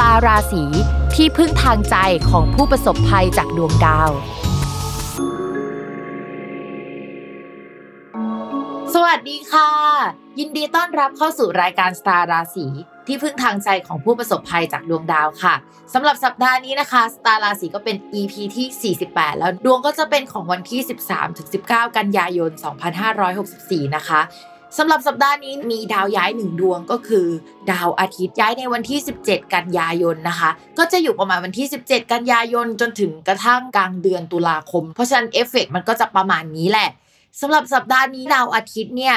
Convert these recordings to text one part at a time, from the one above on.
ตาราศีที่พึ่งทางใจของผู้ประสบภัยจากดวงดาว สวัสดีค่ะ ยินดีต้อนรับเข้าสู่รายการสตาราศีที่พึ่งทางใจของผู้ประสบภัยจากดวงดาวค่ะสำหรับสัปดาห์นี้นะคะสตาร์ราศีก็เป็น EP ที่ 48 แล้วดวงก็จะเป็นของวันที่ 13-19 กันยายน 2564 นะคะ สำหรับสัปดาห์นี้มีดาวย้ายหนึ่งดวงก็คือ ดาวอาทิตย์ย้ายในวันที่ 17 กันยายนนะคะ ก็จะอยู่ประมาณวันที่ 17 กันยายนจนถึงกระทั่งกลางเดือนตุลาคม เพราะฉะนั้นเอฟเฟกมันก็จะประมาณนี้แหละสำหรับสัปดาห์นี้ดาวอาทิตย์เนี่ย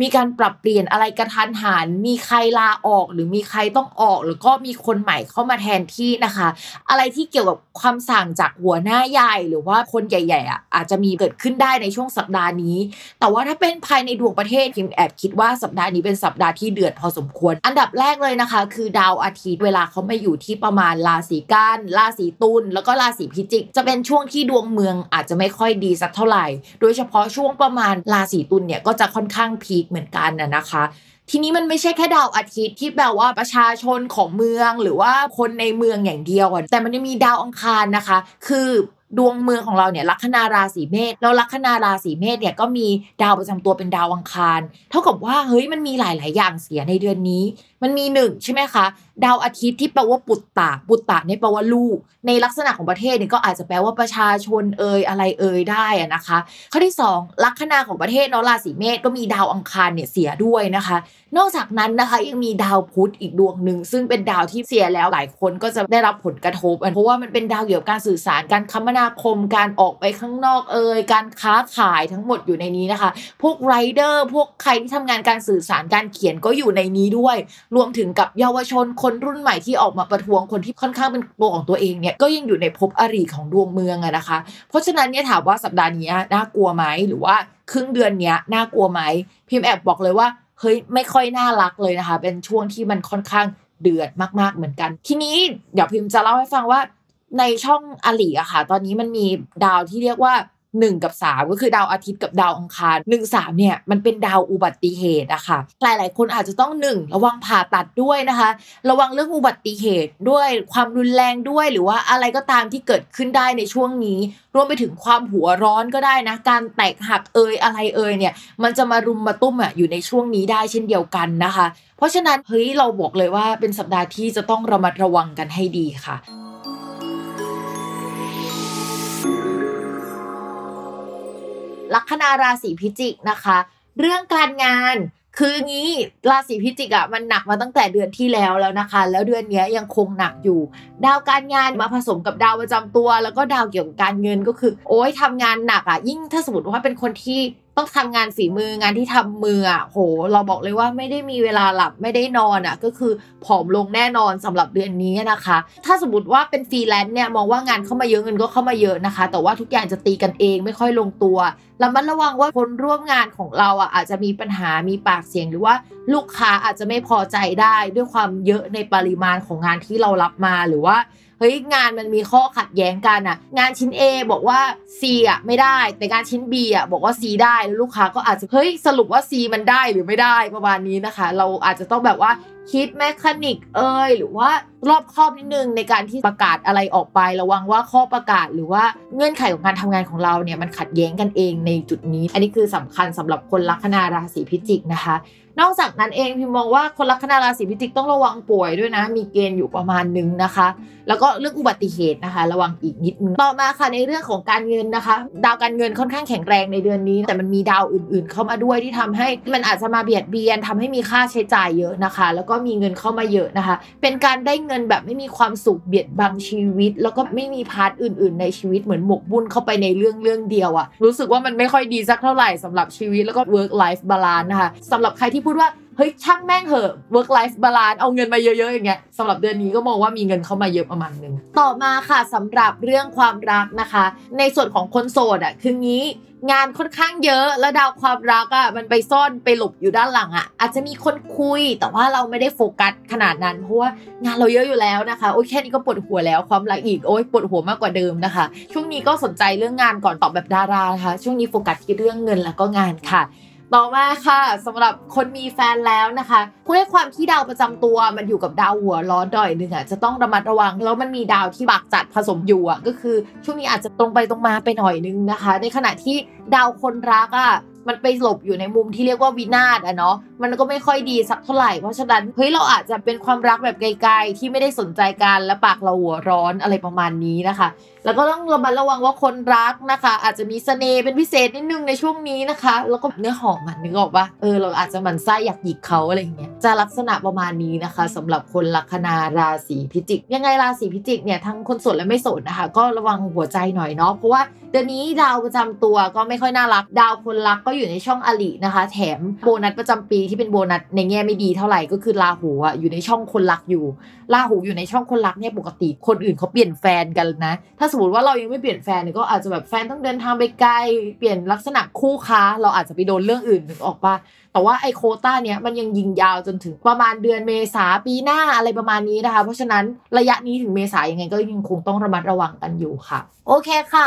มีการปรับเปลี่ยนอะไรกระทันหันมีใครลาออก หรือมีใครต้องออก หรือก็มีคนใหม่เข้ามาแทนที่นะคะ อะไรที่เกี่ยวกับความสั่งจากหัวหน้าใหญ่หรือว่าคนใหญ่ๆอะอาจจะมีเกิดขึ้นได้ในช่วงสัปดาห์นี้ แต่ว่าถ้าเป็นภายในดวงประเทศพิมแอบคิดว่าสัปดาห์นี้เป็นสัปดาห์ที่เดือดพอสมควร อันดับแรกเลยนะคะ คือดาวอาทิตย์เวลาเขามาอยู่ที่ประมาณราศีกันราศีตุลแล้วก็ราศีพิจิก จะเป็นช่วงที่ดวงเมืองอาจจะไม่ค่อยดีสักเท่าไหร่ โดยเฉพาะช่วงประมาณราศีตุลเนี่ยก็จะค่อนข้างพีคเหมือนกันนะนะคะ ทีนี้มันไม่ใช่แค่ดาวอาทิตย์ที่แบบว่าประชาชนของเมืองหรือว่าคนในเมืองอย่างเดียวอะแต่มันยังมีดาวอังคารนะคะ คือ ดวงเมืองของเราเนี่ยลัคนาราศีเมษแล้วลัคนาราศีเมษเนี่ยก็มีดาวประจำตัวเป็นดาวอังคาร เท่ากับว่าเฮ้ยมันมีหลาย ๆ อย่างเสียในเดือนนี้ มันมีหนึ่งใช่ไหมคะ ดาวอาทิตย์ที่แปลว่าปุตตะปุตตะเนี่ยแปลว่าลูก ในลักษณะของประเทศเนี่ยก็อาจจะแปลว่าประชาชนเอ่ยอะไรเอ่ยได้นะคะ ข้อที่ 2 ลัคนาของประเทศเนาะราศีเมษก็มีดาวอังคารเนี่ยเสียด้วยนะคะ นอกจากนั้นนะคะยังมีดาวพุธอีกดวงหนึ่งซึ่งเป็นดาวที่เสียแล้วหลายคนก็จะได้รับผลกระทบเพราะว่ามันเป็นดาวเกี่ยวกับการสื่อสารการคมนาคมการออกไปข้างนอกเอ่ยการค้าขายทั้งหมดอยู่ในนี้นะคะ พวกไรเดอร์พวกใครที่ทำงานการสื่อสารการเขียนก็อยู่ในนี้ด้วย รวมถึงกับเยาวชนคนรุ่นใหม่ที่ออกมาประท้วงคนที่ค่อนข้างเป็นตัวของตัวเองเนี่ยก็ยังอยู่ในภพอริของดวงเมืองอะนะคะ เพราะฉะนั้นเนี่ยถามว่าสัปดาห์นี้น่ากลัวไหมหรือว่าครึ่งเดือนเนี้ยน่ากลัวไหมพิมพ์แอบบอกเลยว่าเฮ้ยไม่ค่อยน่ารักเลยนะคะ เป็นช่วงที่มันค่อนข้างเดือดมากๆเหมือนกัน ทีนี้เดี๋ยวพิมพ์จะเล่าให้ฟังว่า ในช่องอลีอะค่ะ ตอนนี้มันมีดาวที่เรียกว่า1กับ3ก็คือดาวอาทิตย์กับดาวอังคาร1 3เนี่ยมันเป็นดาวอุบัติเหตุอะค่ะ หลายๆ คนอาจจะต้อง1ระวังผ่าตัดด้วยนะคะ ระวังเรื่องอุบัติเหตุด้วยความรุนแรงด้วย หรือว่าอะไรก็ตามที่เกิดขึ้นได้ในช่วงนี้ รวมไปถึงความหัวร้อนก็ได้นะ การแตกหักเอยอะไรเอยเนี่ย มันจะมารุมมาตุ้มอะอยู่ในช่วงนี้ได้เช่นเดียวกันนะคะ เพราะฉะนั้นเฮ้ยเราบอกเลยว่าเป็นสัปดาห์ที่จะต้องระมัดระวังกันให้ดีค่ะ ลัคนาราศีพิจิกนะคะ เรื่องการงานคืองี้ราศีพิจิกอะมันหนักมาตั้งแต่เดือนที่แล้วแล้วนะคะ แล้วเดือนนี้ยังคงหนักอยู่ ดาวการงานมาผสมกับดาวประจำตัว แล้วก็ดาวเกี่ยวกับการเงินก็คือ โอ้ยทำงานหนักอะยิ่งถ้าสมมติว่าเป็นคนที่ ต้องทำงานฝีมืองานที่ทำมืออะโห เราบอกเลยว่าไม่ได้มีเวลาหลับไม่ได้นอนอะก็คือผอมลงแน่นอนสำหรับเดือนนี้นะคะ ถ้าสมมติว่าเป็นฟรีแลนซ์เนี่ยมองว่างานเข้ามาเยอะเงินก็เข้ามาเยอะนะคะ แต่ว่าทุกอย่างจะตีกันเองไม่ค่อยลงตัวระมัดระวังว่าคนร่วมงานของเราอะอาจจะมีปัญหามีปากเสียงหรือว่าลูกค้าอาจจะไม่พอใจได้ด้วยความเยอะในปริมาณของงานที่เรารับมาหรือว่า เฮ้ยงานมันมีข้อขัดแย้งกันอะงานชิ้น A บอกว่า C อะไม่ได้ แต่งานชิ้น B อะบอกว่า C ได้แล้วลูกค้าก็อาจจะเฮ้ยสรุปว่า C มันได้หรือไม่ได้ประมาณนี้นะคะ เราอาจจะต้องแบบว่าคิดแมคานิกเอยหรือว่ารอบคอบนิดนึงในการที่ประกาศอะไรออกไประวังว่าข้อประกาศหรือว่าเงื่อนไขของการทำงานของเราเนี่ยมันขัดแย้งกันเองในจุดนี้ อันนี้คือสำคัญสำหรับคนลัคนาราศีพิจิกนะคะ นอกจากนั้นเองพิมมองว่าคนลัคนาราศีพิจิกต้องระวังป่วยด้วยนะ มีเกณฑ์อยู่ประมาณนึงนะคะ แล้วก็เรื่องอุบัติเหตุนะคะ ระวังอีกนิดนึงต่อมาค่ะในเรื่องของการเงินนะคะ ดาวการเงินค่อนข้างแข็งแรงในเดือนนี้ แต่มันมีดาวอื่น ๆ เข้ามาด้วยที่ทำให้มันอาจจะมาเบียดเบียนทำให้มีค่าใช้จ่ายเยอะนะคะ แล้วก็มีเงินเข้ามาเยอะนะคะ เป็นการได้เงินแบบไม่มีความสุขเบียดบังชีวิต แล้วก็ไม่มี part อื่น ๆ ในชีวิตเหมือนหมกมุ่นเข้าไปในเรื่องเรื่องเดียวอะรู้สึกว่ามันไม่ค่อยดีสักเท่าไหร่สำหรับชีวิตแล้วก็ work life balance นะคะสำหรับใครที่พูดว่าเฮ้ยช่างแม่งเหอะ work life balance เอาเงินมาเยอะ ๆ อย่างเงี้ยสำหรับเดือนนี้ก็มองว่ามีเงินเข้ามาเยอะประมาณนึง ต่อมาค่ะสำหรับเรื่องความรักนะคะ ในส่วนของคนโสดอะคืองี้งานค่อนข้างเยอะแล้วดาวความรักอะมันไปซ่อนไปหลบอยู่ด้านหลังอะ อาจจะมีคนคุยแต่ว่าเราไม่ได้โฟกัสขนาดนั้น เพราะว่างานเราเยอะอยู่แล้วนะคะโอ้ยแค่นี้ก็ปวดหัวแล้วความรักอีกโอ้ยปวดหัวมากกว่าเดิมนะคะ ช่วงนี้ก็สนใจเรื่องงานก่อนตอบแบบดารานะคะช่วงนี้โฟกัสที่เรื่องเงินแล้วก็งานค่ะ ต่อมาค่ะสำหรับคนมีแฟนแล้วนะคะด้วยความที่ดาวประจำตัวมันอยู่กับดาวหัวร้อนดอยหนึ่งอะจะต้องระมัดระวัง แล้วมันมีดาวที่บักจัดผสมอยู่อะก็คือช่วงนี้อาจจะตรงไปตรงมาไปหน่อยนึงนะคะ ในขณะที่ดาวคนรักอะมันไปหลบอยู่ในมุมที่เรียกว่าวินาศอะเนาะ มันก็ไม่ค่อยดีสักเท่าไหร่ เพราะฉะนั้นเฮ้ยเราอาจจะเป็นความรักแบบไกลๆ ที่ไม่ได้สนใจกันและปากเราหัวร้อนอะไรประมาณนี้นะคะ แล้วก็ต้องระมัดระวังว่าคนรักนะคะ อาจจะมีเสน่ห์เป็นพิเศษนิดนึงในช่วงนี้นะคะ แล้วก็เนื้อหอมมันนึกออกปะเออเราอาจจะหมั่นไส้อยากหยิกเขาอะไรอย่างเงี้ยจะลักษณะประมาณนี้นะคะสำหรับคนลัคนาราศีพิจิก ยังไงราศีพิจิกเนี่ยทั้งคนโสดและไม่โสดนะคะ ก็ระวังหัวใจหน่อยเนาะเพราะว่าเดือนนี้ดาวประจำตัวก็ไม่ค่อยน่ารัก ดาวคนรักก็อยู่ในช่องอลินะคะ แถมโบนัสประจำปีที่เป็นโบนัสในแง่ไม่ดีเท่าไหร่ก็คือราหูอะอยู่ในช่องคนรักอยู่ราหูอยู่ในช่องคนรักเนี่ยปกติ คนอื่นเขาเปลี่ยนแฟนกันนะถ้าสมมติว่าเรายังไม่เปลี่ยนแฟนเนี่ยก็อาจจะแบบแฟนต้องเดินทางไปไกลเปลี่ยนลักษณะคู่ค้า เราอาจจะไปโดนเรื่องอื่นนึกออกปะแต่ว่าไอโคต้าเนี้ยมันยังยิงยาวจนถึงประมาณเดือนเมษาปีหน้าอะไรประมาณนี้นะคะ เพราะฉะนั้นระยะนี้ถึงเมษายังไงก็ยังคงต้องระมัดระวังกันอยู่ค่ะ โอเคค่ะ